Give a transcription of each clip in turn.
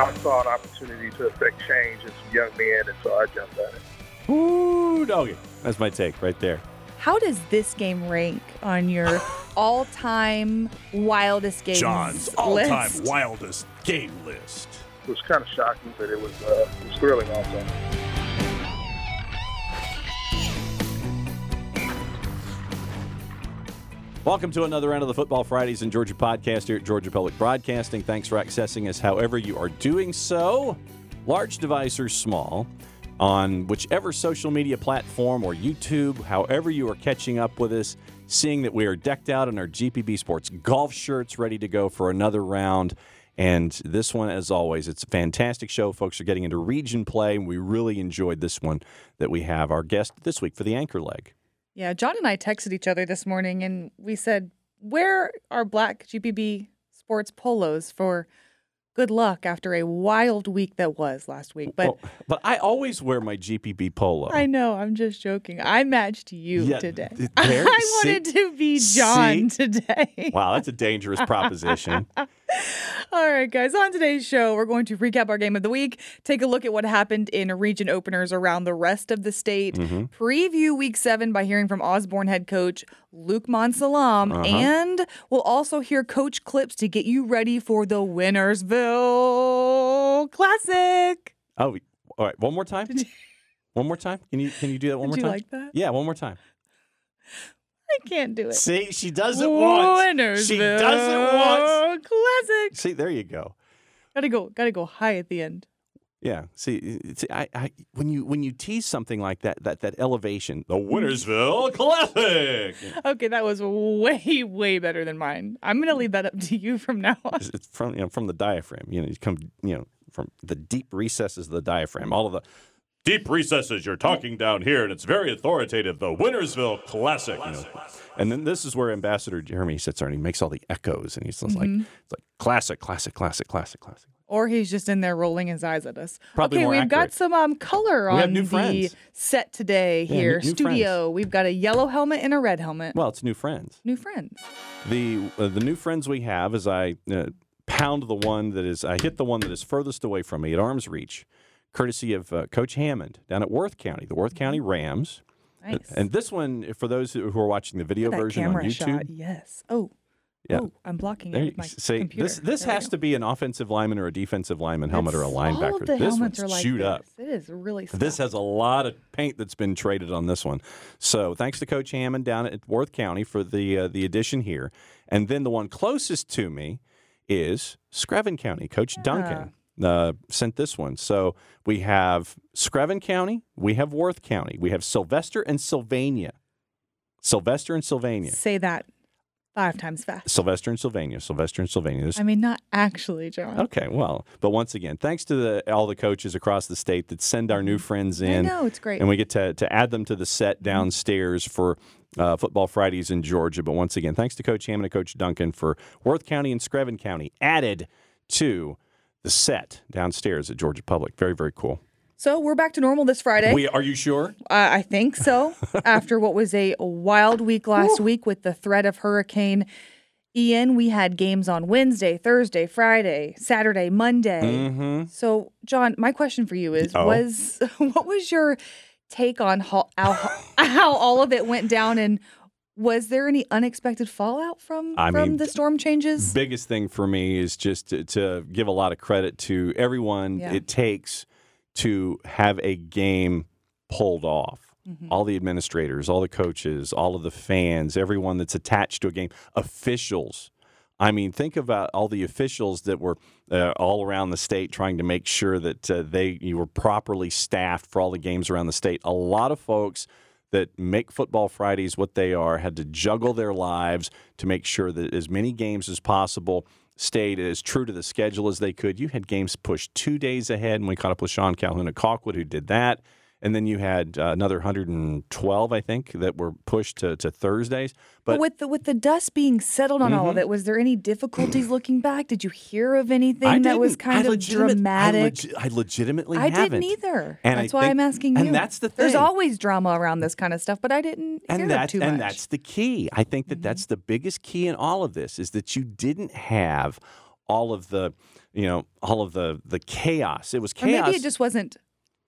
I saw an opportunity to affect change in some young men, and so I jumped at it. Ooh, doggy. That's my take right there. How does this game rank on your all-time wildest games list? Jon's all-time wildest game list. It was kind of shocking, but it was, uh, it was thrilling also. Welcome to another round of the Football Fridays in Georgia podcast here at Georgia Public Broadcasting. Thanks for accessing us however you are doing so, large device or small, on whichever social media platform or YouTube, however you are catching up with us, seeing that we are decked out in our GPB Sports golf shirts ready to go for another round. And this one, as always, it's a fantastic show. Folks are getting into region play, and we really enjoyed this one that we have. Our guest this week for the anchor leg. Yeah, Jon and I texted each other this morning and we said, Where are black GPB sports polos for good luck after a wild week that was last week? But Well, but I always wear my GPB polo. I know, I'm just joking. I matched you Yeah, today. th- I there- wanted to be Jon see? today. Wow, that's a dangerous proposition. All right, guys. On today's show, we're going to recap our game of the week, take a look at what happened in region openers around the rest of the state, Mm-hmm. preview week seven by hearing from Osborne head coach Luqman Salam, Uh-huh. and we'll also hear coach clips to get you ready for the Winnersville Classic. Oh, all right. One more time. One more time. Can you can you do that one Did more time? like that? Yeah, one more time. I can't do it. See, she does it once. Winnersville She does it once. Classic. See, there you go. Gotta go. Gotta go high at the end. Yeah. See, see I, I, when you when you tease something like that, that that elevation, the Winnersville Classic. Okay, that was way, way better than mine. I'm gonna leave that up to you from now on. It's from you know from the diaphragm. You know, you come you know from the deep recesses of the diaphragm. All of the Deep recesses, you're talking down here, and it's very authoritative. The Winnersville Classic. you know. And then this is where Ambassador Jeremy sits there and he makes all the echoes and he's just like, it's like classic, classic, classic, classic, classic. Or he's just in there rolling his eyes at us. Probably okay, we've got some um, color on new the friends. set today Yeah, here. new- new Studio. We've got a yellow helmet and a red helmet. Well, it's new friends. new friends. The uh, the new friends we have is I uh, pound the one that is I hit the one that is furthest away from me at arm's reach, courtesy of uh, Coach Hammond down at Worth County, the Worth County Rams. Nice. And this one, for those who are watching the video version on YouTube, shot. Yes. Oh. Yeah. Oh, I'm blocking there it you with my say computer. this. This There has to be an offensive lineman or a defensive lineman helmet or a linebacker. All of the this one's like chewed this. up. It is really. This has a lot of paint that's been traded on this one. So thanks to Coach Hammond down at Worth County for the uh, the addition here, and then the one closest to me is Screven County. Coach Duncan uh, sent this one. So we have Screven County, we have Worth County, we have Sylvester and Sylvania. Sylvester and Sylvania. Say that five times fast. Sylvester and Sylvania. Sylvester and Sylvania. There's I mean, not actually, Jon. Okay, well, but once again, thanks to the, all the coaches across the state that send our new friends Mm-hmm. I in. know it's great. And we get to, to add them to the set downstairs for uh, Football Fridays in Georgia. But once again, thanks to Coach Hammond and Coach Duncan for Worth County and Screven County added to the set downstairs at Georgia Public. Very, very cool. So we're back to normal this Friday. We, are you sure? Uh, I think so. After what was a wild week last week with the threat of Hurricane Ian, we had games on Wednesday, Thursday, Friday, Saturday, Monday. Mm-hmm. So, Jon, my question for you is: Oh. Was what was your take on how, how how all of it went down, and was there any unexpected fallout from I from mean, the storm changes? biggest thing for me is just to, to give a lot of credit to everyone Yeah. it takes to have a game pulled off. Mm-hmm. All the administrators, all the coaches, all of the fans, everyone that's attached to a game, officials. I mean, think about all the officials that were uh, all around the state trying to make sure that uh, they you were properly staffed for all the games around the state. A lot of folks that make Football Fridays what they are had to juggle their lives to make sure that as many games as possible stayed as true to the schedule as they could. You had games pushed two days ahead, and we caught up with Sean Calhoun at Colquitt, who did that. And then you had uh, another 112, I think, that were pushed to, to Thursdays. But, But with the with the dust being settled on all of it, was there any difficulties looking back? Did you hear of anything I that was kind I of legitimate- dramatic? I, legi- I legitimately I haven't. didn't either. And I that's why think- I'm asking you. and that's the thing. There's always drama around this kind of stuff, but I didn't hear and of that's too much. Mm-hmm. and that's the key. I think that that's the biggest key in all of this is that you didn't have all of the, you know, all of the the chaos. It was or chaos. maybe it just wasn't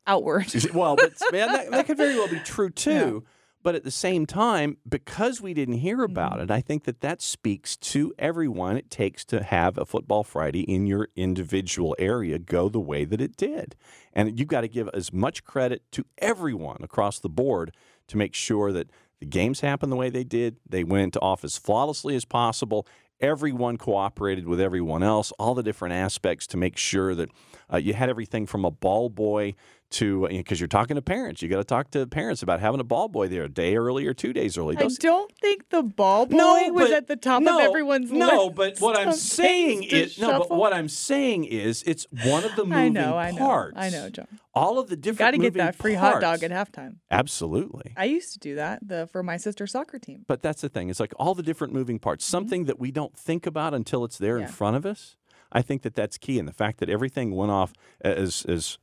outward. well, but man, that, that could very well be true too. But at the same time, because we didn't hear about Mm-hmm. it, I think that that speaks to everyone it takes to have a football Friday in your individual area go the way that it did. And you've got to give as much credit to everyone across the board to make sure that the games happened the way they did. They went off as flawlessly as possible. Everyone cooperated with everyone else, all the different aspects to make sure that uh, you had everything from a ball boy to because you're talking to parents. You got to talk to parents about having a ball boy there a day early or two days early. I don't think the ball boy no, was but- at the top no, of everyone's no, list. but what I'm saying is no, but what I'm saying is it's one of the moving I know, I know, parts. I know, Jon. All of the different. Got to get that free hot dog parts. at halftime. Absolutely. I used to do that the for my sister's soccer team. But that's the thing. It's like all the different moving parts. Something that we don't think about until it's there in Mm-hmm. Front of us. I think that that's key, and the fact that everything went off as as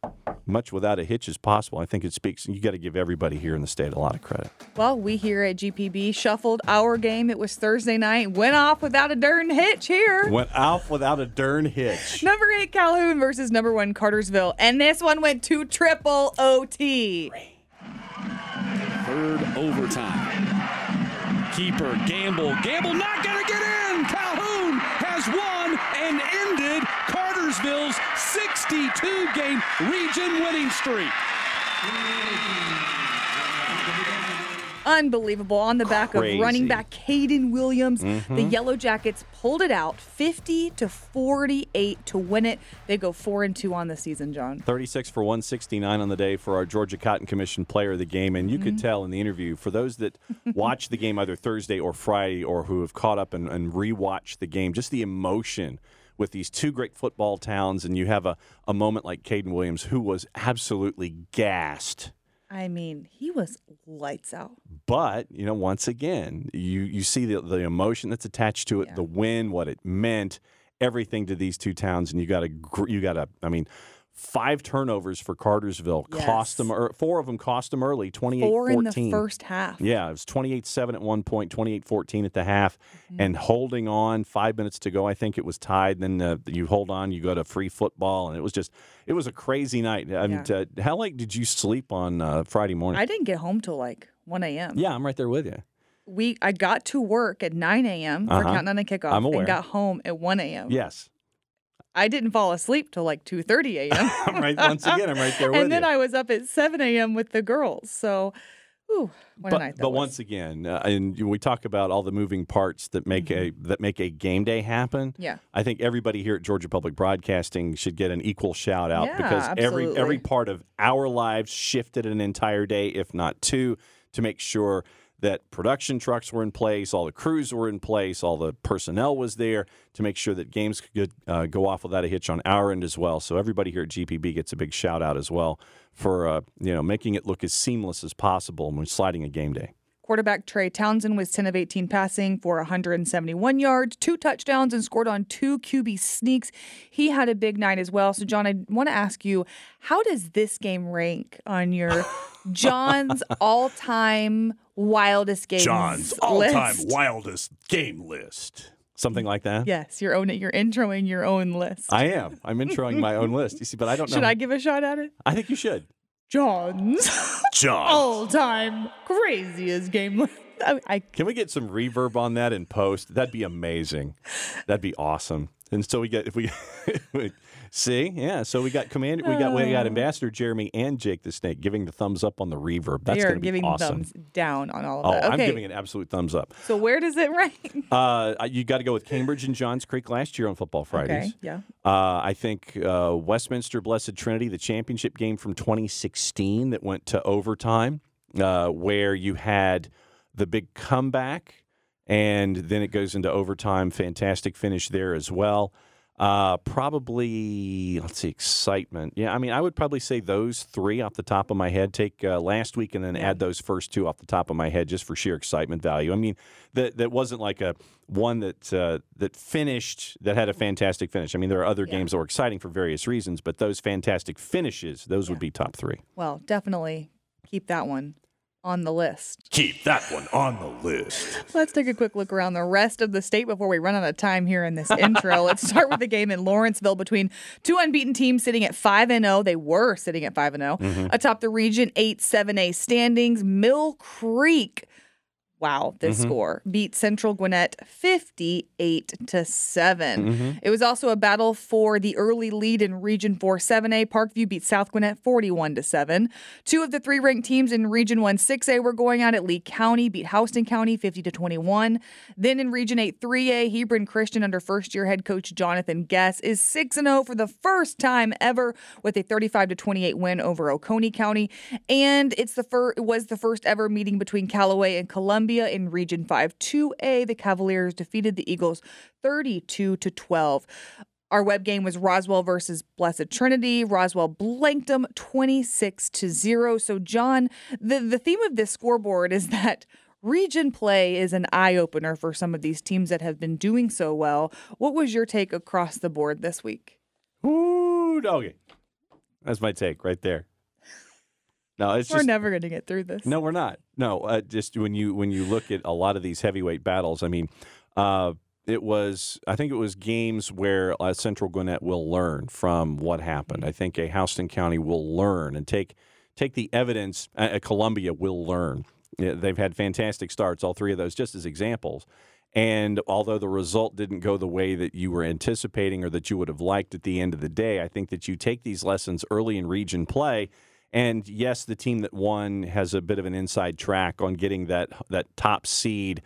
much without a hitch as possible. I think it speaks. You got to give everybody here in the state a lot of credit. Well, we here at GPB shuffled our game. It was Thursday night. Went off without a darn hitch here. Went off without a darn hitch. Number eight Calhoun versus number one Cartersville, and this one went to triple OT. Third overtime. Keeper Gamble. Gamble not going to get in. Calhoun has won and ended 62 game region winning streak. Unbelievable. On the back Crazy. of running back Caden Williams, the Mm-hmm. Yellow Jackets pulled it out 50 to 48 to win it. They go 4 and 2 on the season, Jon. 36 for 169 on the day for our Georgia Cotton Commission player of the game. And you could Mm-hmm. tell in the interview, for those that watch the game either Thursday or Friday or who have caught up and, and rewatched the game, just the emotion with these two great football towns. And you have a, a moment like Caden Williams, who was absolutely gassed. I mean, he was lights out. But you know, once again, you you see the the emotion that's attached to it, Yeah. the win, what it meant, everything to these two towns, and you got to you got to. I mean, five turnovers for Cartersville cost them. Four of them cost them early. 28 Four in the first half. Yeah, it was 28 7 at one point, 28 14 at the half, Mm-hmm. and holding on five minutes to go. I think it was tied. Then uh, you hold on, you go to free football, and it was just, it was a crazy night. And uh, how late did you sleep on uh, Friday morning? I didn't get home till like 1 a.m. yeah, I'm right there with you. We I got to work at 9 a.m. for Uh-huh. counting on a kickoff and got home at 1 a.m. Yes. I didn't fall asleep till like 2:30 a.m. I'm right once again. I'm right there with and then you. I was up at 7 a.m. with the girls. So, whew, what a but night that but was. once again, uh, and we talk about all the moving parts that make a that make a game day happen. Mm-hmm. Yeah. I think everybody here at Georgia Public Broadcasting should get an equal shout out Yeah, because every every part of our lives shifted an entire day, if not two, to make sure that production trucks were in place, all the crews were in place, all the personnel was there to make sure that games could uh, go off without a hitch on our end as well. So everybody here at GPB gets a big shout out as well for uh, you know making it look as seamless as possible when sliding a game day. Quarterback Trey Townsend was 10 of 18 passing for 171 yards, two touchdowns, and scored on two QB sneaks. He had a big night as well. So, Jon, I want to ask you, how does this game rank on your Jon's all-time wildest games Jon's all-time wildest game list. Something like that. Yes, you're own You're introing your own list. I am. I'm introing my own list. You see, but I don't know. Should. I give a shot at it? I think you should. Jon's Jon. all-time craziest game list. I, I Can we get some reverb on that in post? That'd be amazing. That'd be awesome. And so we get if we see, yeah. So we got commander, we got we got Ambassador Jeremy and Jake the Snake giving the thumbs up on the reverb. That's going to be giving awesome. thumbs down on all of Oh, that. I'm giving an absolute thumbs up. so where does it rank? Uh, you got to go with Cambridge and Johns Creek last year on Football Fridays. Okay, yeah. Uh, I think uh, Westminster Blessed Trinity, the championship game from 2016 that went to overtime, uh, where you had the big comeback and then it goes into overtime. Fantastic finish there as well. Uh, probably, let's see, excitement. Yeah, I mean, I would probably say those three off the top of my head. Take uh, last week and then add those first two off the top of my head just for sheer excitement value. I mean, that that wasn't like a one that uh, that finished that had a fantastic finish. I mean, there are other Yeah. games that were exciting for various reasons, but those fantastic finishes, those would be top three. Well, definitely keep that one on the list. Keep that one on the list. Let's take a quick look around the rest of the state before we run out of time here in this intro. Let's start with the game in Lawrenceville between two unbeaten teams sitting at 5 and 0. They were sitting at 5 and 0. Atop the Region 8 7A standings, Mill Creek Wow, this mm-hmm. score beat Central Gwinnett 58 to 7. Mm-hmm. It was also a battle for the early lead in Region 4 7A. Parkview beat South Gwinnett 41 to 7. Two of the three ranked teams in Region 1 6A were going out at. Lee County beat Houston County 50 to 21. Then in Region 8 3A, Hebron Christian under first year head coach Jonathan Guess is 6 0 for the first time ever with a 35 to 28 win over Oconee County. And it's the fir- it was the first ever meeting between Callaway and Columbia in Region 5 2A. The Cavaliers defeated the Eagles 32 to 12. Our web game was Roswell versus Blessed Trinity. Roswell blanked them 26 to 0. So Jon, the the theme of this scoreboard is that region play is an eye opener for some of these teams that have been doing so well. What was your take across the board this week? Ooh. That's my take right there. No, it's We're just never going to get through this. No, we're not. No, uh, just when you when you look at a lot of these heavyweight battles, I mean, uh, it was I think it was games where uh, Central Gwinnett will learn from what happened. I think a Houston County will learn and take take the evidence. Uh, uh, Columbia will learn. Yeah, they've had fantastic starts, all three of those, just as examples. And although the result didn't go the way that you were anticipating or that you would have liked at the end of the day, I think that you take these lessons early in region play. And yes, the team that won has a bit of an inside track on getting that that top seed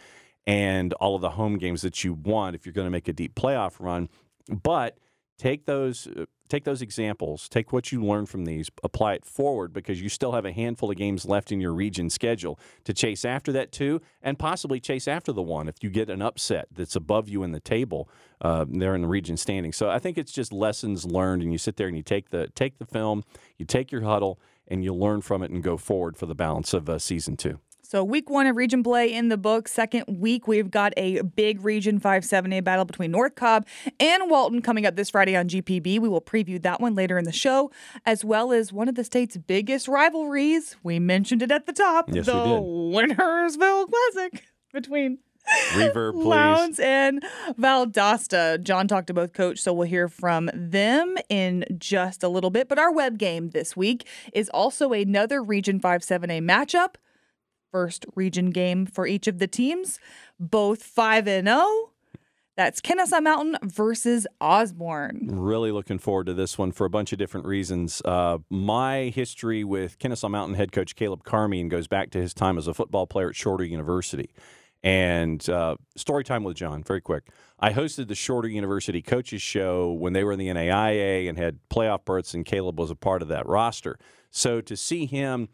and all of the home games that you want if you're going to make a deep playoff run. But take those uh, take those examples, take what you learn from these, apply it forward because you still have a handful of games left in your region schedule to chase after that too, and possibly chase after the one if you get an upset that's above you in the table uh, there in the region standing. So I think it's just lessons learned, and you sit there and you take the take the film, you take your huddle, and you'll learn from it and go forward for the balance of uh, season two. So week one of region play in the book. Second week, we've got a big region 5 7A battle between North Cobb and Walton coming up this Friday on GPB. We will preview that one later in the show, as well as one of the state's biggest rivalries. We mentioned it at the top. Yes, the we did. Winnersville Classic between Reverb, please. Lowndes and Valdosta. Jon talked to both coach, so we'll hear from them in just a little bit. But our web game this week is also another Region 5 7A matchup. First region game for each of the teams, both 5 and 0. That's Kennesaw Mountain versus Osborne. Really looking forward to this one for a bunch of different reasons. Uh, my history with Kennesaw Mountain head coach Caleb Carmine goes back to his time as a football player at Shorter University. And uh, story time with Jon, very quick. I hosted the Shorter University coaches show when they were in the NAIA and had playoff berths, and Caleb was a part of that roster. So to see him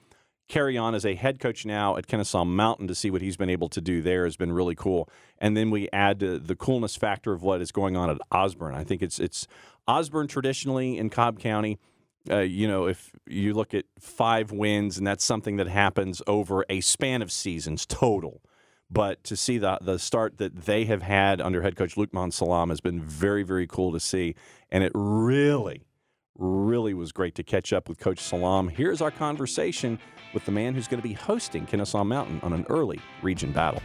carry on as a head coach now at Kennesaw Mountain to see what he's been able to do there has been really cool. And then we add uh, the coolness factor of what is going on at Osborne. I think it's it's Osborne traditionally in Cobb County. Uh, you know, if you look at five wins, and that's something that happens over a span of seasons total. But to see the the start that they have had under head coach Luqman Salam has been very, very cool to see. And it really, really was great to catch up with Coach Salam. Here's our conversation with the man who's going to be hosting Kennesaw Mountain on an early region battle.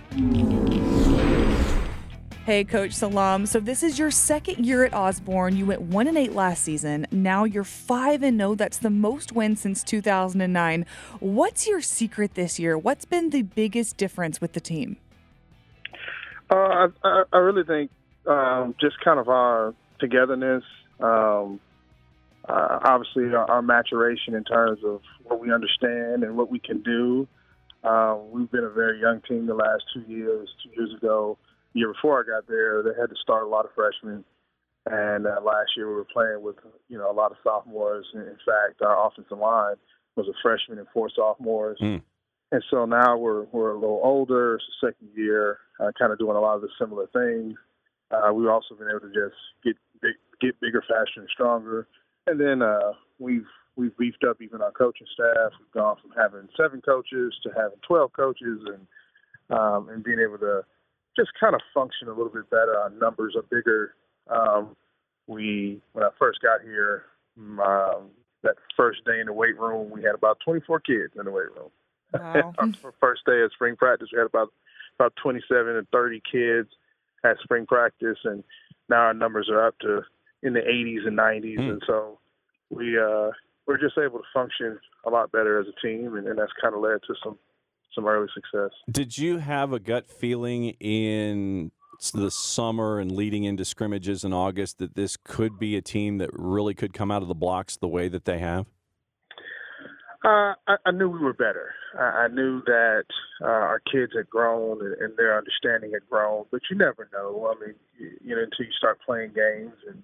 Hey, Coach Salam. So this is your second year at Osborne. You went one and eight last season. Now you're five and zero. That's the most wins since 2009. What's your secret this year? What's been the biggest difference with the team? Uh, I, I, really think um, just kind of our togetherness, um, uh, obviously our, our maturation in terms of what we understand and what we can do. Uh, we've been a very young team the last two years. Two years ago, year before I got there, they had to start a lot of freshmen, and uh, last year we were playing with you know a lot of sophomores. In in fact, our offensive line was a freshman and four sophomores. Mm. And so now we're we're a little older. It's the second year, uh, kind of doing a lot of the similar things. Uh, we've also been able to just get big, get bigger, faster, and stronger. And then uh, we've we've beefed up even our coaching staff. We've gone from having seven coaches to having twelve coaches, and um, and being able to just kind of function a little bit better. Our numbers are bigger. Um, we when I first got here, um, that first day in the weight room, we had about 24 kids in the weight room. Wow. Our first day of spring practice, we had about about 27 and 30 kids at spring practice, and now our numbers are up to in the 80s and 90s, Hmm. and so we uh, we're just able to function a lot better as a team, and, and that's kind of led to some some early success. Did you have a gut feeling in the summer and leading into scrimmages in August that this could be a team that really could come out of the blocks the way that they have? Uh, I, I knew we were better. I, I knew that uh, our kids had grown and, and their understanding had grown, but you never know. I mean, you, you know, until you start playing games and,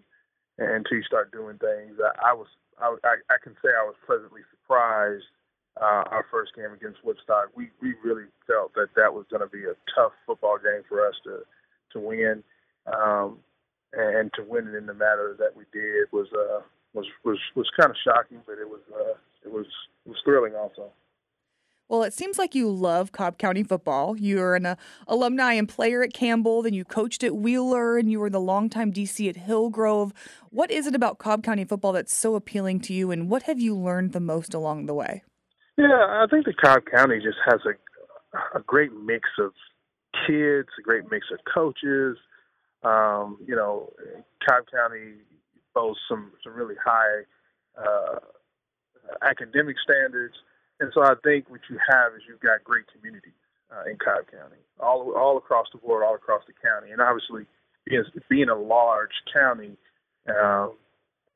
and until you start doing things. I, I was, I, I, I can say I was pleasantly surprised. Uh, our first game against Woodstock, we we really felt that that was going to be a tough football game for us to to win, um, and to win it in the manner that we did was uh, was was was kind of shocking, but it was uh, it was it was thrilling also. Well, it seems like you love Cobb County football. You're an uh, alumni and player at Campbell, then you coached at Wheeler, and you were the longtime DC at Hillgrove. What is it about Cobb County football that's so appealing to you, and what have you learned the most along the way? Yeah, I think that Cobb County just has a a great mix of kids, a great mix of coaches. Um, you know, Cobb County boasts some some really high uh, academic standards, and so I think what you have is you've got great communities uh, in Cobb County, all all across the board, all across the county, and obviously, being, being a large county um,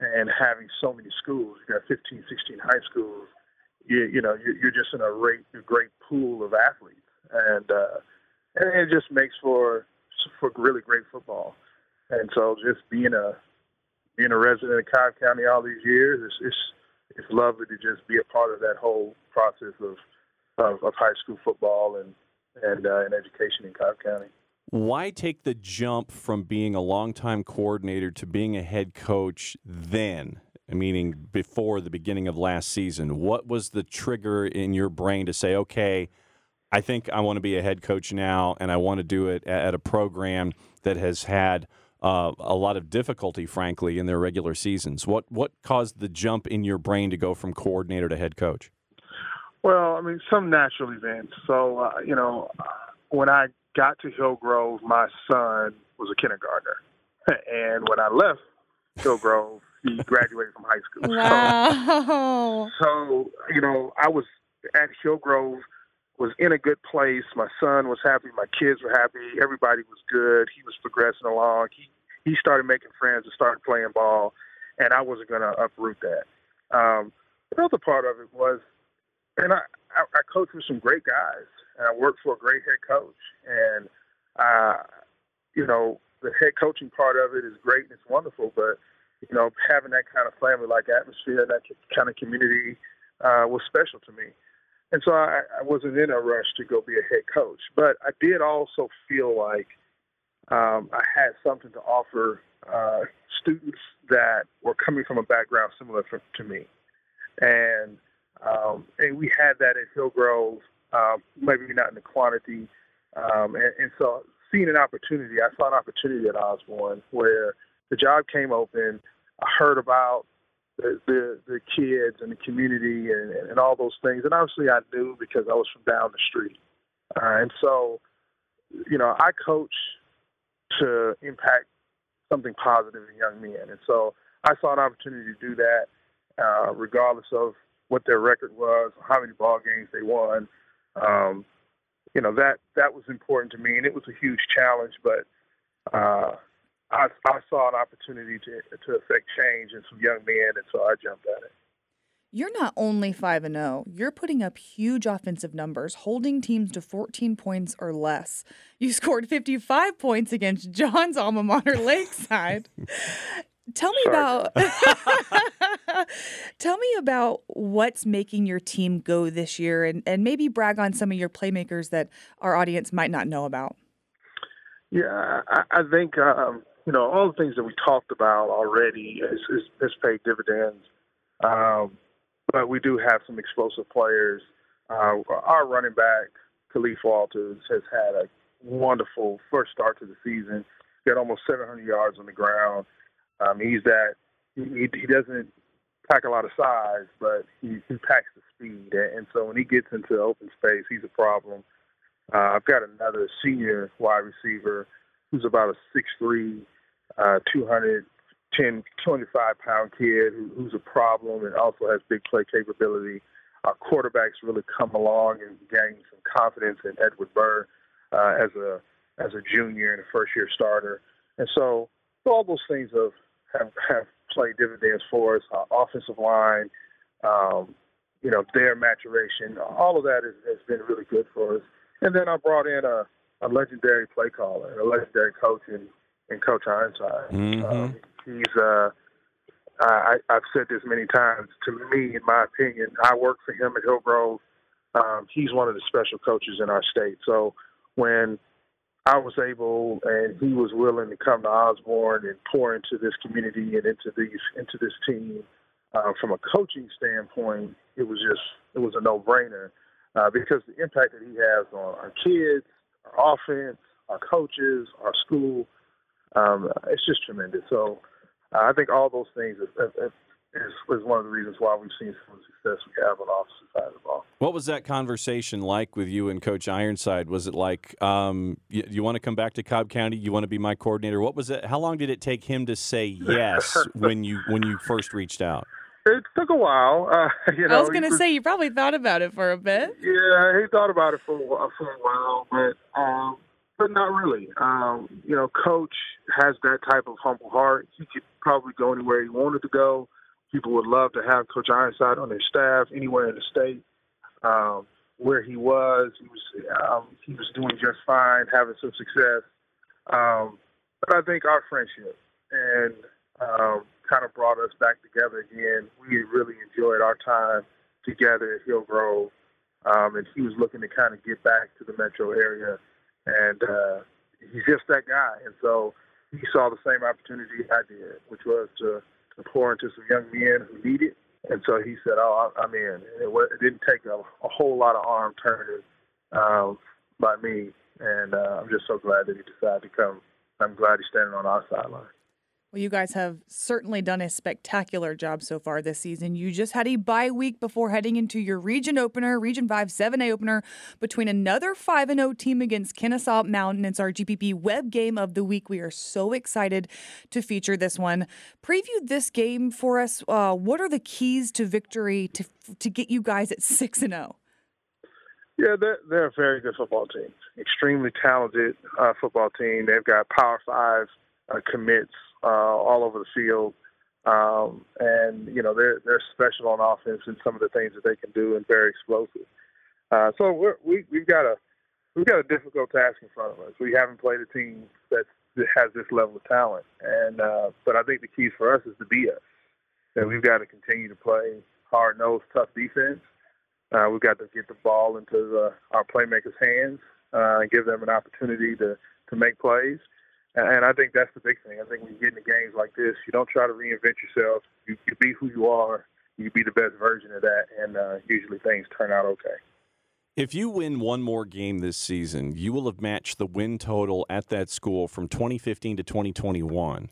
and having so many schools, you got 15, 16 high schools you, you know you're, just in a great great pool of athletes, and uh, and it just makes for for really great football. And so just being a being a resident of Cobb County all these years, it's it's, it's lovely to just be a part of that whole process of of, of high school football and and uh, and education in Cobb County. Why take the jump from being a longtime coordinator to being a head coach then? Meaning before the beginning of last season. What was the trigger in your brain to say, okay, I think I want to be a head coach now, and I want to do it at a program that has had uh, a lot of difficulty, frankly, in their regular seasons. What what caused the jump in your brain to go from coordinator to head coach? Well, I mean, some natural events. So, uh, you know, when I got to Hillgrove, my son was a kindergartner. And when I left Hillgrove, he graduated from high school. So, Wow. so, you know, I was at Hillgrove, was in a good place. My son was happy. My kids were happy. Everybody was good. He was progressing along. He he started making friends and started playing ball, and I wasn't going to uproot that. Um, the other part of it was, and I, I, I coached with some great guys, and I worked for a great head coach, and uh, you know, the head coaching part of it is great and it's wonderful, but you know, having that kind of family-like atmosphere, that kind of community, uh, was special to me. And so I, I wasn't in a rush to go be a head coach, but I did also feel like um, I had something to offer uh, students that were coming from a background similar for, to me, and um, and we had that at Hillgrove, um, maybe not in the quantity, um, and, and so seeing an opportunity, I saw an opportunity at Osborne where the job came open. Heard about the, the the kids and the community and, and all those things, and obviously I knew because I was from down the street, uh, and so you know I coach to impact something positive in young men, and so I saw an opportunity to do that, uh, regardless of what their record was, how many ball games they won. Um, you know that that was important to me, and it was a huge challenge, but. Uh, I, I saw an opportunity to to affect change in some young men, and so I jumped at it. You're not only 5 and 0, you're putting up huge offensive numbers, holding teams to 14 points or less. You scored 55 points against Jon's alma mater, Lakeside. Tell me Sorry. about Tell me about what's making your team go this year and, and maybe brag on some of your playmakers that our audience might not know about. Yeah, I, I think um, you know, all the things that we talked about already has, has, paid dividends. Um, but we do have some explosive players. Uh, our running back, Khalif Walters, has had a wonderful first start to the season. Had almost 700 yards on the ground. Um, he's that he, he doesn't pack a lot of size, but he, he packs the speed. And so when he gets into open space, he's a problem. Uh, I've got another senior wide receiver who's about a six three, uh, 210, 25 pound kid who, who's a problem and also has big play capability. Our quarterbacks really come along and gain some confidence in Edward Burr uh, as a as a junior and a first year starter. And so, so all those things have, have have played dividends for us. Our offensive line, um, you know, their maturation, all of that has, has been really good for us. And then I brought in a, a legendary play caller, a legendary coach in, in Coach Ironside. Mm-hmm. Um, he's uh, I, I've said this many times. To me, in my opinion, I work for him at Hillgrove. Um, he's one of the special coaches in our state. So when I was able and he was willing to come to Osborne and pour into this community and into these into this team, uh, from a coaching standpoint, it was just it was a no brainer uh, because the impact that he has on our kids, our offense, our coaches, our school, um, it's just tremendous. So uh, I think all those things is, is, is, one of the reasons why we've seen some of the success we have on the offensive side of the ball. What was that conversation like with you and Coach Ironside? Was it like um, you, you want to come back to Cobb County? You want to be my coordinator? What was it? How long did it take him to say yes when you when you first reached out? It took a while. Uh, you know, I was going to say you probably thought about it for a bit. Yeah, he thought about it for a while, for a while but um, but not really. Um, you know, Coach has that type of humble heart. He could probably go anywhere he wanted to go. People would love to have Coach Ironside on their staff anywhere in the state. Um, where he was, he was um, he was doing just fine, having some success. Um, but I think our friendship and um, kind of brought us back together again. We really enjoyed our time together at Hillgrove, um, and he was looking to kind of get back to the metro area, and uh, he's just that guy. And so he saw the same opportunity I did, which was to, to pour into some young men who need it. And so he said, "Oh, I'm in." It, it didn't take a, a whole lot of arm turning um, by me, and uh, I'm just so glad that he decided to come. I'm glad he's standing on our sideline. Well, you guys have certainly done a spectacular job so far this season. You just had a bye week before heading into your region opener, Region 5 7A opener between another 5 0 team against Kennesaw Mountain. It's our GPB web game of the week. We are so excited to feature this one. Preview this game for us. Uh, what are the keys to victory to, to get you guys at 6 0? Yeah, they're, they're a very good football team. Extremely talented uh, football team. They've got Power Five uh, commits uh, all over the field. Um, and you know they're they're special on offense in some of the things that they can do and very explosive. Uh, so we're, we we've got a we've got a difficult task in front of us. We haven't played a team that has this level of talent, and uh, but I think the key for us is to be us. And we've got to continue to play hard nosed, tough defense. Uh, we've got to get the ball into the, our playmakers' hands uh, and give them an opportunity to to make plays. And I think that's the big thing. I think when you get into games like this, you don't try to reinvent yourself. You, you be who you are. You be the best version of that, and uh, usually things turn out okay. If you win one more game this season, you will have matched the win total at that school from 2015 to 2021.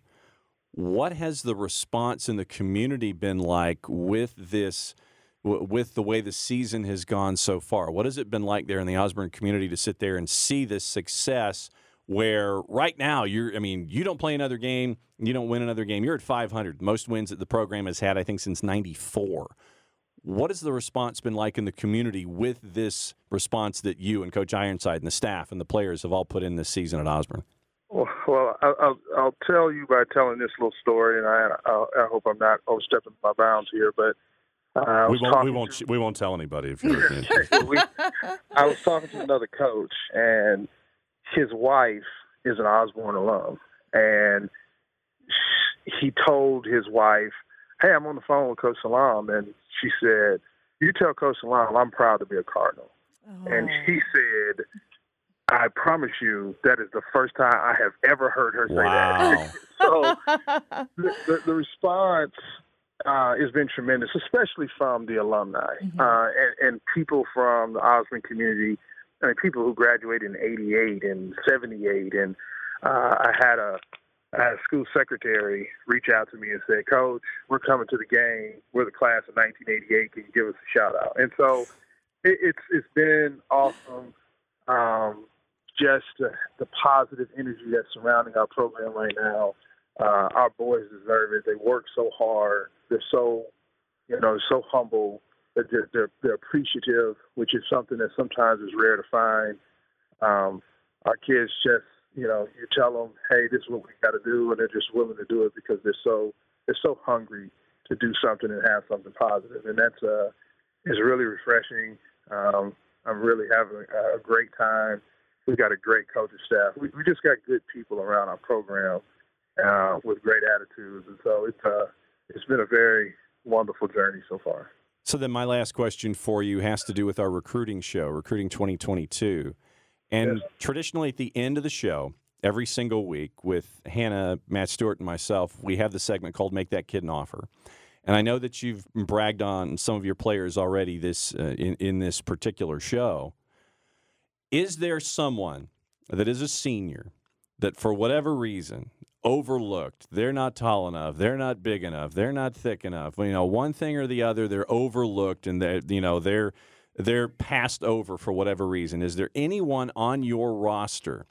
What has the response in the community been like with this, with the way the season has gone so far? What has it been like there in the Osborne community to sit there and see this success? Where right now you're I mean, you don't play another game, you don't win another game. You're at 500, most wins that the program has had I think since 94. What has the response been like in the community with this response that you and Coach Ironside and the staff and the players have all put in this season at Osborne? Well, I'll, I'll tell you by telling this little story, and I, I hope I'm not overstepping my bounds here, but uh, we won't. We won't. To, we won't tell anybody if you're. we, I was talking to another coach, and his wife is an Osborne alum, and he told his wife, "Hey, I'm on the phone with Coach Salam," and she said, "You tell Coach Salam I'm proud to be a Cardinal." Oh. And he said, I promise you, that is the first time I have ever heard her say Wow. that. so the, the, the response uh, has been tremendous, especially from the alumni Mhm. uh, and, and people from the Osborne community. I mean, people who graduated in '88 and '78, and uh, I had a school secretary reach out to me and say, "Coach, we're coming to the game. We're the class of 1988. Can you give us a shout out?" And so it, it's it's been awesome. Um, just the, the positive energy that's surrounding our program right now. Uh, our boys deserve it. They work so hard. They're so, you know, so humble. They're, they're they're appreciative, which is something that sometimes is rare to find. Um, our kids just, you know, you tell them, hey, this is what we got to do, and they're just willing to do it because they're so they're so hungry to do something and have something positive. positive, and that's uh, is really refreshing. Um, I'm really having a, a great time. We've got a great coaching staff. We, we just got good people around our program uh, with great attitudes, and so it's uh, it's been a very wonderful journey so far. So then, my last question for you has to do with our recruiting show, Recruiting 2022. And Yes. traditionally, at the end of the show, every single week, with Hannah, Matt Stewart, and myself, we have the segment called "Make That Kid an Offer." And I know that you've bragged on some of your players already this uh, in in this particular show. Is there someone that is a senior that, for whatever reason, overlooked? They're not tall enough. They're not big enough. They're not thick enough. You know, one thing or the other, they're overlooked, and they, you know, they're they're passed over for whatever reason. Is there anyone on your roster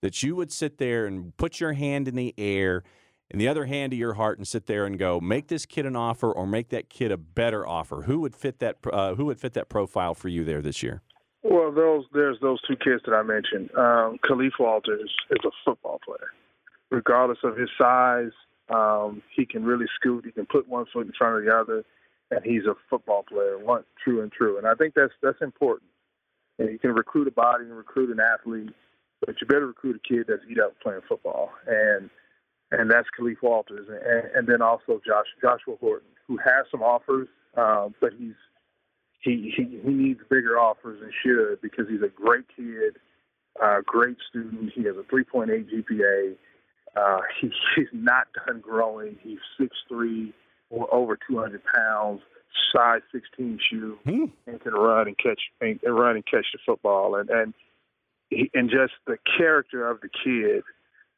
that you would sit there and put your hand in the air? And the other hand to your heart, and sit there and go, make this kid an offer, or make that kid a better offer. Who would fit that? Uh, who would fit that profile for you there this year? Well, those there's those two kids that I mentioned. Um, Khalif Walters is a football player. Regardless of his size, um, he can really scoot. He can put one foot in front of the other, and he's a football player, one true and true. And I think that's that's important. And you can recruit a body and recruit an athlete, but you better recruit a kid that's eat up playing football. And and that's Khalif Walters, and, and then also Josh Joshua Horton, who has some offers, um, but he's he, he he needs bigger offers and should because he's a great kid, uh, great student. He has a 3.8 GPA. Uh, he, he's not done growing. He's 6'3", or over 200 pounds, size 16 shoe, Hmm. and can run and catch and, and run and catch the football. And and he, and just the character of the kid.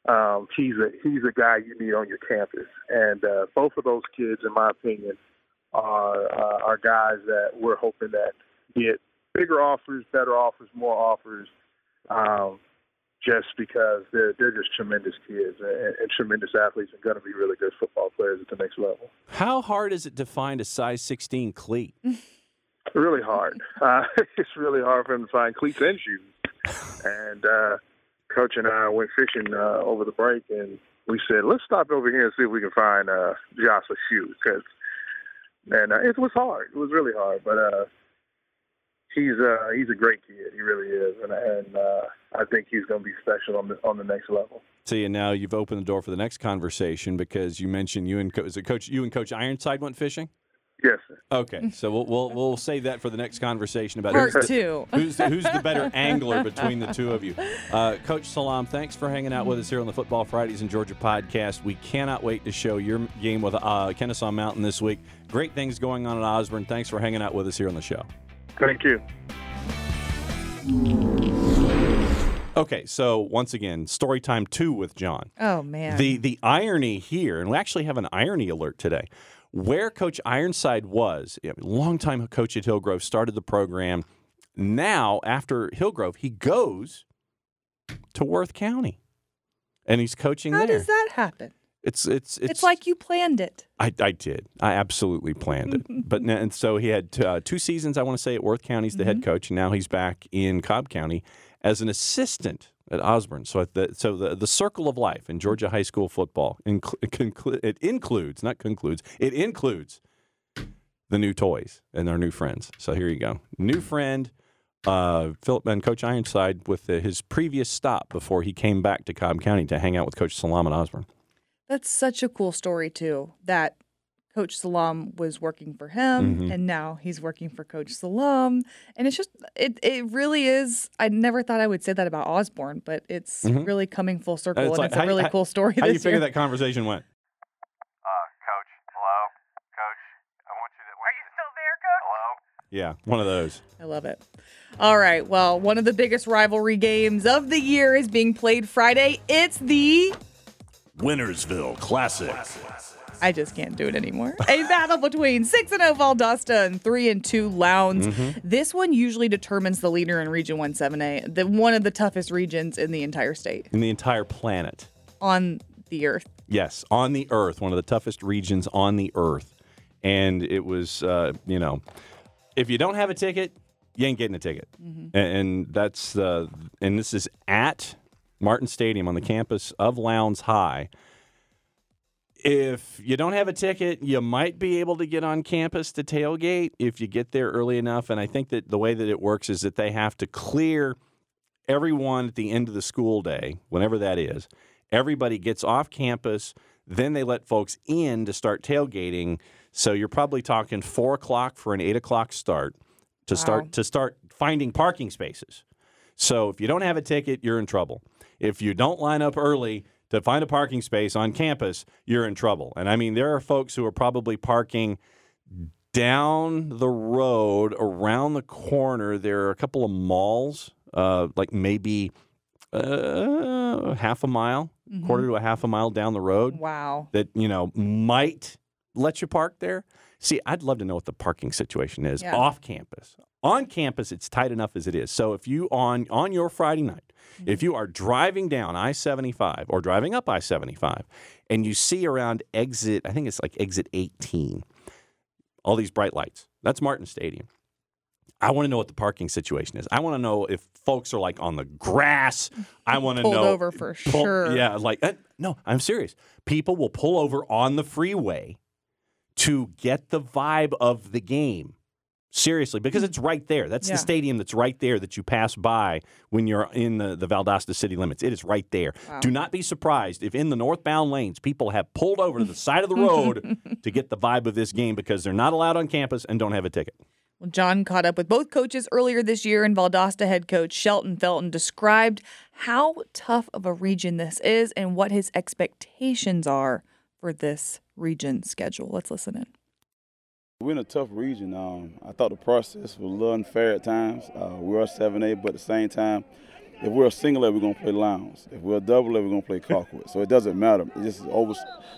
Um, he's a he's a guy you need on your campus, and uh, both of those kids, in my opinion, are uh, are guys that we're hoping that get bigger offers, better offers, more offers, um, just because they're they're just tremendous kids and, and tremendous athletes and going to be really good football players at the next level. How hard is it to find a size 16 cleat? Really hard. Uh, it's really hard for them to find cleats and shoes. And uh, coach and I went fishing uh, over the break, and we said, let's stop over here and see if we can find uh, Josh a shoe because. And uh, it was hard. It was really hard, but uh, he's uh, he's a great kid. He really is, and, and uh, I think he's going to be special on the on the next level. See, and now you've opened the door for the next conversation because you mentioned you and Co- is it Coach you and Coach Ironside went fishing. Yes, sir. Okay, so we'll we'll, we'll save that for the next conversation about Part who's the, two. who's, who's the better angler between the two of you. Uh, Coach Salam, thanks for hanging out with us here on the Football Fridays in Georgia podcast. We cannot wait to show your game with uh, Kennesaw Mountain this week. Great things going on at Osborne. Thanks for hanging out with us here on the show. Thank you. Okay, so once again, story time two with Jon. Oh man. The the irony here, and we actually have an irony alert today. Where Coach Ironside was, a longtime coach at Hillgrove, started the program. Now, after Hillgrove, he goes to Worth County, and he's coaching How there. does that happen? It's it's it's, It's, like you planned it. I, I did. I absolutely planned it. but and so he had uh, two seasons, I want to say, at Worth County as the head coach, and now he's back in Cobb County as an assistant at Osborne. So at the, so the, the circle of life in Georgia high school football incl- conclu- it includes not concludes it includes the new toys and our new friends. So here you go, new friend. Uh, Philip and Coach Ironside with uh, his previous stop before he came back to Cobb County to hang out with Coach Salam at Osborne. That's such a cool story too. That Coach Salam was working for him, Mhm. and now he's working for Coach Salam. And it's just, it, it really is. I never thought I would say that about Osborne, but it's Mhm. really coming full circle, It's and like, it's a you- really how- cool story. How do you figure year. that conversation went? Uh, coach, hello, coach. I want you to. Are you still there, coach? Hello. Yeah, one of those. I love it. All right. Well, one of the biggest rivalry games of the year is being played Friday. It's the Winnersville Classic. I just can't do it anymore. A battle between 6 and 0 Valdosta and 3 and 2 Lowndes. This one usually determines the leader in Region 17A, the one of the toughest regions in the entire state In the entire planet. on the earth. Yes, on the earth, one of the toughest regions on the earth. And it was, uh, you know, if you don't have a ticket, you ain't getting a ticket. A- And, that's, uh, and this is at Martin Stadium on the campus of Lowndes High. If you don't have a ticket, you might be able to get on campus to tailgate if you get there early enough. And I think that the way that it works is that they have to clear everyone at the end of the school day, whenever that is. Everybody gets off campus, then they let folks in to start tailgating. So you're probably talking four o'clock for an eight o'clock start to Wow. start to start finding parking spaces. So if you don't have a ticket, you're in trouble. If you don't line up early to find a parking space on campus, you're in trouble. And I mean, there are folks who are probably parking down the road around the corner. There are a couple of malls, uh, like maybe uh, half a mile, quarter to a half a mile down the road Wow. that you know might let you park there. See, I'd love to know what the parking situation is Yeah. off campus. On campus, it's tight enough as it is. So if you on on your Friday night, if you are driving down I seventy five or driving up I seventy five, and you see around exit, I think it's like exit eighteen, all these bright lights. That's Martin Stadium. I want to know what the parking situation is. I want to know if folks are like on the grass. I want to Pulled know over for pull- sure. Yeah, like uh, no, I'm serious. People will pull over on the freeway to get the vibe of the game. Seriously, because hmm. it's right there. That's Yeah. the stadium that's right there that you pass by when you're in the, the Valdosta city limits. It is right there. Wow. Do not be surprised if in the northbound lanes people have pulled over to the side of the road to get the vibe of this game because they're not allowed on campus and don't have a ticket. Well, Jon caught up with both coaches earlier this year, and Valdosta head coach Shelton Felton described how tough of a region this is and what his expectations are for this region schedule. Let's listen in. We're in a tough region. Um, I thought the process was a little unfair at times. Uh, we are 7A, but at the same time, if we're a single A, we're going to play Lowndes. If we're a double A, we're going to play Colquitt. so it doesn't matter. This is over,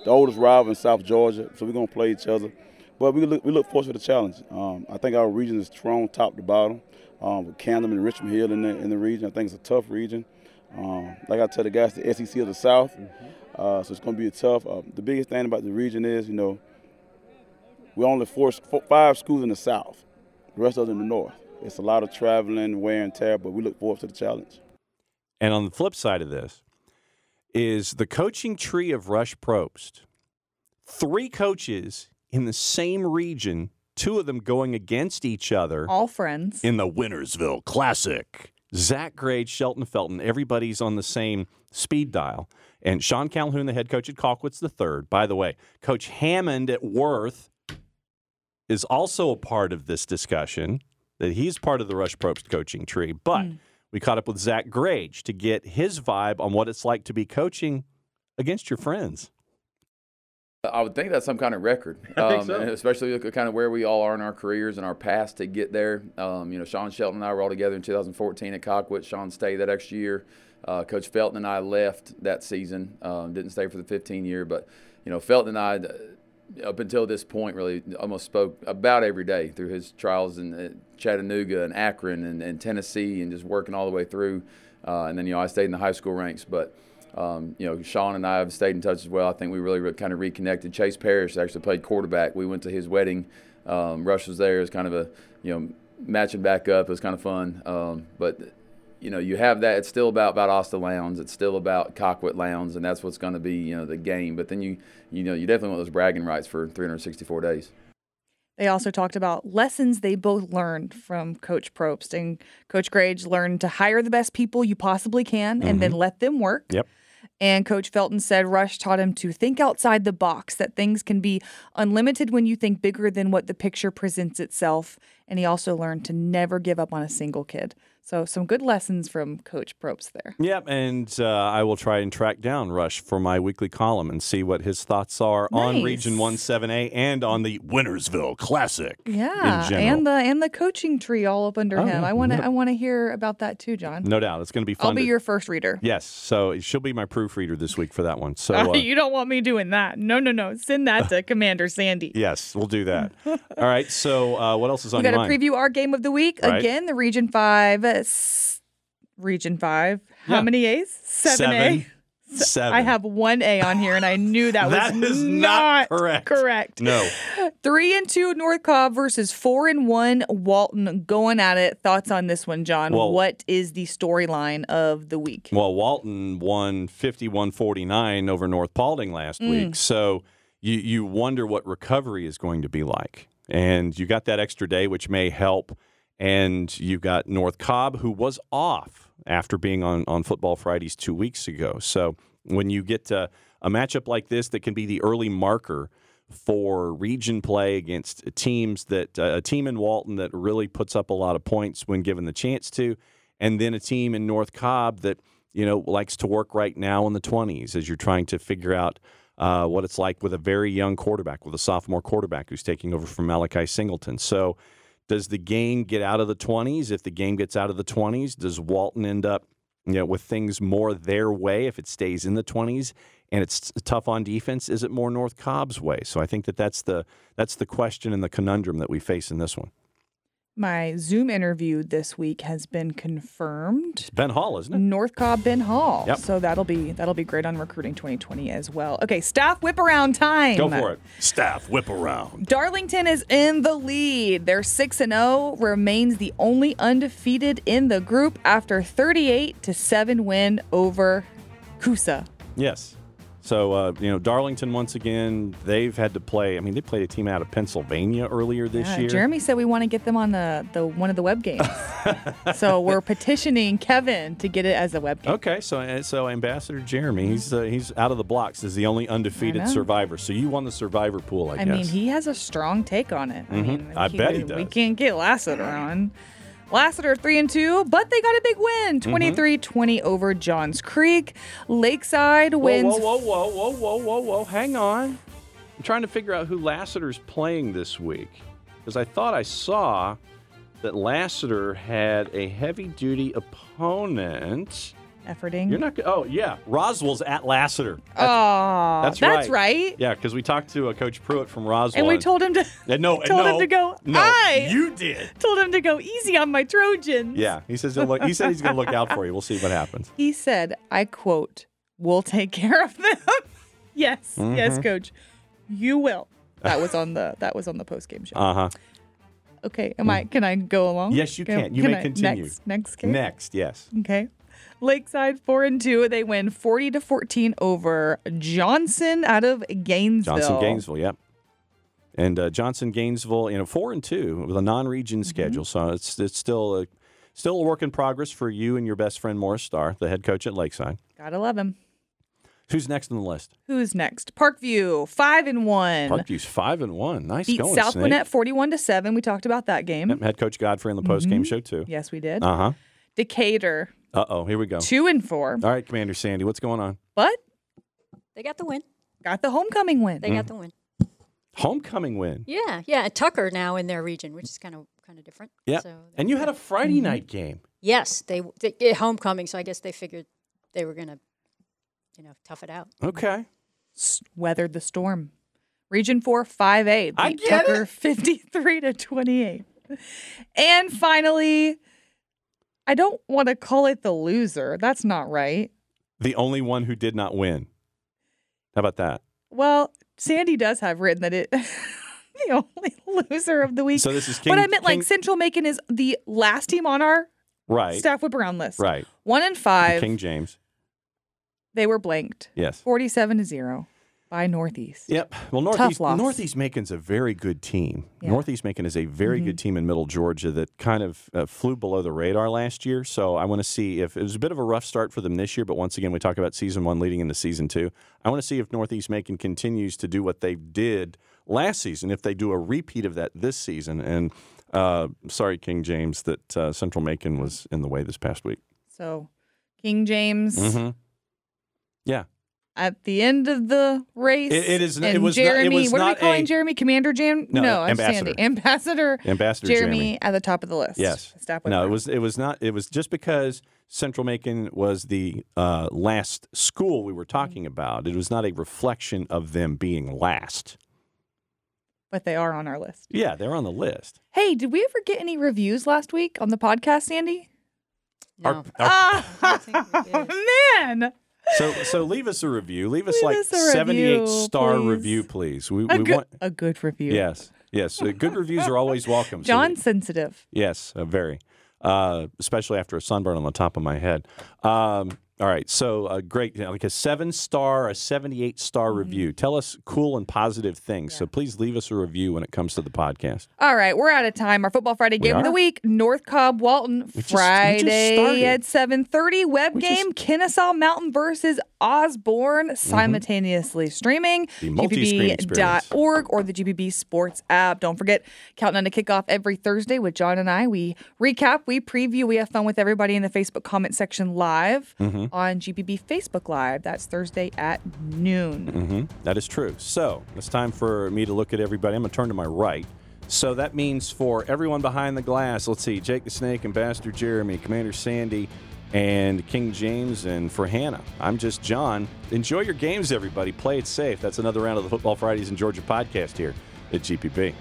the oldest rival in South Georgia, so we're going to play each other. But we look, we look forward to the challenge. Um, I think our region is strong top to bottom. Um, with Camden and Richmond Hill in the, in the region, I think it's a tough region. Um, like I tell the guys, the SEC of the South, uh, so it's going to be a tough. Uh, the biggest thing about the region is, you know, we only four, four, five schools in the South. The rest of them in the North. It's a lot of traveling, wear and tear, but we look forward to the challenge. And on the flip side of this is the coaching tree of Rush Propst. Three coaches in the same region, two of them going against each other All friends. in the Winnersville Classic. Zach Grage, Shelton Felton, everybody's on the same speed dial. And Sean Calhoun, the head coach at Colquitt's the third. By the way, Coach Hammond at Worth is also a part of this discussion, that he's part of the Rush Propst coaching tree. But we caught up with Zach Grage to get his vibe on what it's like to be coaching against your friends. I would think that's some kind of record, um, so. especially look at kind of where we all are in our careers and our past to get there. Um, you know, Sean Shelton and I were all together in 2014 at Colquitt. Sean stayed that extra year. Uh, Coach Felton and I left that season. Um, didn't stay for the 15 year, but you know, Felton and I, up until this point, really almost spoke about every day through his trials in uh, Chattanooga and Akron and, and Tennessee, and just working all the way through. Uh, and then you know, I stayed in the high school ranks, but um, you know, Sean and I have stayed in touch as well. I think we really re- kind of reconnected. Chase Parrish actually played quarterback. We went to his wedding. Um, Rush was there. It was kind of a, you know, matching back up. It was kind of fun. Um, but, you know, you have that. It's still about Valdosta Lowndes. It's still about Colquitt Lowndes, and that's what's going to be, you know, the game. But then you, you know, you definitely want those bragging rights for 364 days. They also talked about lessons they both learned from Coach Propst. And Coach Grage learned to hire the best people you possibly can and then mm-hmm. let them work. Yep. And Coach Felton said Rush taught him to think outside the box, that things can be unlimited when you think bigger than what the picture presents itself. And he also learned to never give up on a single kid. So, some good lessons from Coach Propst there. Yep, and uh, I will try and track down Rush for my weekly column and see what his thoughts are on Nice. Region 17A and on the Winnersville Classic. Yeah, and the and the coaching tree all up under Oh, him. I want to yep. I want to hear about that too, Jon. No doubt, it's going to be fun. I'll be to- your first reader. yes, so she'll be my proofreader this week for that one. So uh, you don't want me doing that. No, no, no. Send that to Commander Sandy. yes, we'll do that. All right. So uh, what else is on We got to preview our game of the week Right. again. The Region Five, Region Five. How Yeah. many A's? Seven, A. Seven. I have one A on here, and I knew that, That was is not correct. Correct. No. Three and two North Cobb versus four and one Walton going at it. Thoughts on this one, Jon? Well- what is the storyline of the week? Well, Walton won 51-49 over North Paulding last Mm. week. So you you wonder what recovery is going to be like. And you got that extra day which may help and you've got North Cobb who was off after being on on football Fridays 2 weeks ago. So when you get uh, a matchup like this that can be the early marker for region play against teams that uh, a team in Walton that really puts up a lot of points when given the chance to, and then a team in North Cobb that you know likes to work right now in the 20s as you're trying to figure out uh, what it's like with a very young quarterback, with a sophomore quarterback who's taking over from Malachi Singleton. So, does the game get out of the 20s? If the game gets out of the 20s, does Walton end up you know, with things more their way if it stays in the 20s and it's tough on defense? Is it more North Cobb's way? So I think that that's the that's the question and the conundrum that we face in this one. My Zoom interview this week has been confirmed. It's Ben Hall, isn't it? North Cobb Ben Hall. Yep. So that'll be that'll be great on recruiting 2020 as well. Okay, staff whip around time. Go for it. Staff whip around. Darlington is in the lead. They're 6 and 0, remains the only undefeated in the group after 38 to 7 win over Coosa. Yes. So uh, you know, Darlington once again, they've had to play. I mean, they played a team out of Pennsylvania earlier this Yeah, year. Jeremy said we want to get them on the, the one of the web games. so we're petitioning Kevin to get it as a web game. Okay, so uh, so Ambassador Jeremy, he's uh, he's out of the blocks as the only undefeated survivor. So you won the survivor pool, I, I guess. I mean, he has a strong take on it. I Mhm. mean, I bet he does. We can't get Lassiter on. Lassiter three and two, but they got a big win, Mm-hmm. 23-20 over Johns Creek. Lakeside wins. Whoa, whoa, whoa, whoa, whoa, whoa, whoa! Hang on. I'm trying to figure out who Lassiter's playing this week because I thought I saw that Lassiter had a heavy-duty opponent. Efforting. You're not. Oh yeah, Roswell's at Lassiter. Oh, That's that's, right. right. Yeah, because we talked to uh, Coach Pruitt from Roswell, And we told him to And no, told no, him to go. No, I you did. told him to go easy on my Trojans. Yeah, he says he'll look, he said he's going to look out for you. We'll see what happens. He said, I quote, we'll take care of them. yes, yes, Mm-hmm. coach. You will. That was on the that was on the post game show. Uh huh. okay. Am I can I go along? Yes, you can. You may I- continue. Next next game. Next, yes. Okay. Lakeside four and two. They win forty to fourteen over Johnson out of Gainesville. Johnson Gainesville, yep. And uh, Johnson Gainesville, you know, four and two with a non-region Mm-hmm. schedule, so it's it's still a still a work in progress for you and your best friend Morris Starr, the head coach at Lakeside. Gotta love him. Who's next on the list? Who's next? Parkview five and one. Parkview's five and one. Nice Beat going, South Snake. Gwinnett forty one to seven. We talked about that game. Yep, head coach Godfrey in the post-game show too. Yes, we did. Uh huh. Decatur Uh oh, here we go. two and four, All right, Commander Sandy, what's going on? but They got the win. got the homecoming win. They got the win. Homecoming win. Yeah, yeah. And Tucker now in their region, which is kind of kind of different. Yeah. So and you had a Friday night game. yes, they, they yeah, homecoming. So I guess they figured they were gonna, you know, tough it out. Okay. S- weathered the storm. Region 4 5A. I beat get Tucker 53 to 28. And finally, I don't want to call it the loser. That's not right. The only one who did not win. How about that? Well, Sandy does have written that it the only loser of the week. So this is King. but I meant like Central Macon is the last team on our right, staff whip around list. right. One and five. King James. They were blanked. Yes. 47 to 0. By Northeast. Yep. Well, Northeast. Northeast Macon's a very good team. Yeah. Northeast Macon is a very good team in Middle Georgia that kind of uh, flew below the radar last year. So I want to see if it was a bit of a rough start for them this year. But once again, we talk about season one leading into season two. I want to see if Northeast Macon continues to do what they did last season. If they do a repeat of that this season. And uh, sorry, King James, that uh, Central Macon was in the way this past week. So King James Mm-hmm. Yeah. At the end of the race. It- it is n- and it was not- it Jeremy. was what are we calling a- Jeremy? Commander Jam? No, I'm Ambassador. Sandy. Ambassador. Ambassador Jeremy, Jeremy. at the top of the list. Yes. Stop with No, it her. was it was not it was just because Central Macon was the uh, last school we were talking about. It was not a reflection of them being last. But they are on our list. Yeah, they're on the list. Hey, did we ever get any reviews last week on the podcast, Sandy? No. Our- our- Ah, think we did. man. So so leave us a review. Leave us Leave like us seventy eight review, star please. review, please. We, A we good, want a good review. yes yes. Uh, good reviews are always welcome. So Jon we- sensitive. Yes, uh, very. Uh, especially after a sunburn on the top of my head. Um, all right, so uh, great, you know, like a seven star, a seventy-eight star Mm-hmm. review. Tell us cool and positive things. So please leave us a review when it comes to the podcast. All right, we're out of time. Our football Friday game of the week: North Cobb Walton We just- we just Friday at seven thirty. Web We just- game: Kennesaw Mountain versus Osborne, simultaneously streaming. The. GPB.org or the GPB Sports app. Don't forget, counting on to kick off every Thursday with Jon and I. We recap, we preview, we have fun with everybody in the Facebook comment section live Mm-hmm. On GPB Facebook Live. That's Thursday at noon. hmm That is true. So it's time for me to look at everybody. I'm going to turn to my right. So that means for everyone behind the glass, let's see, Jake the Snake, Ambassador Jeremy, Commander Sandy, and King James, and for Hannah, I'm just Jon. Enjoy your games, everybody. Play it safe. That's another round of the Football Fridays in Georgia podcast here at GPB.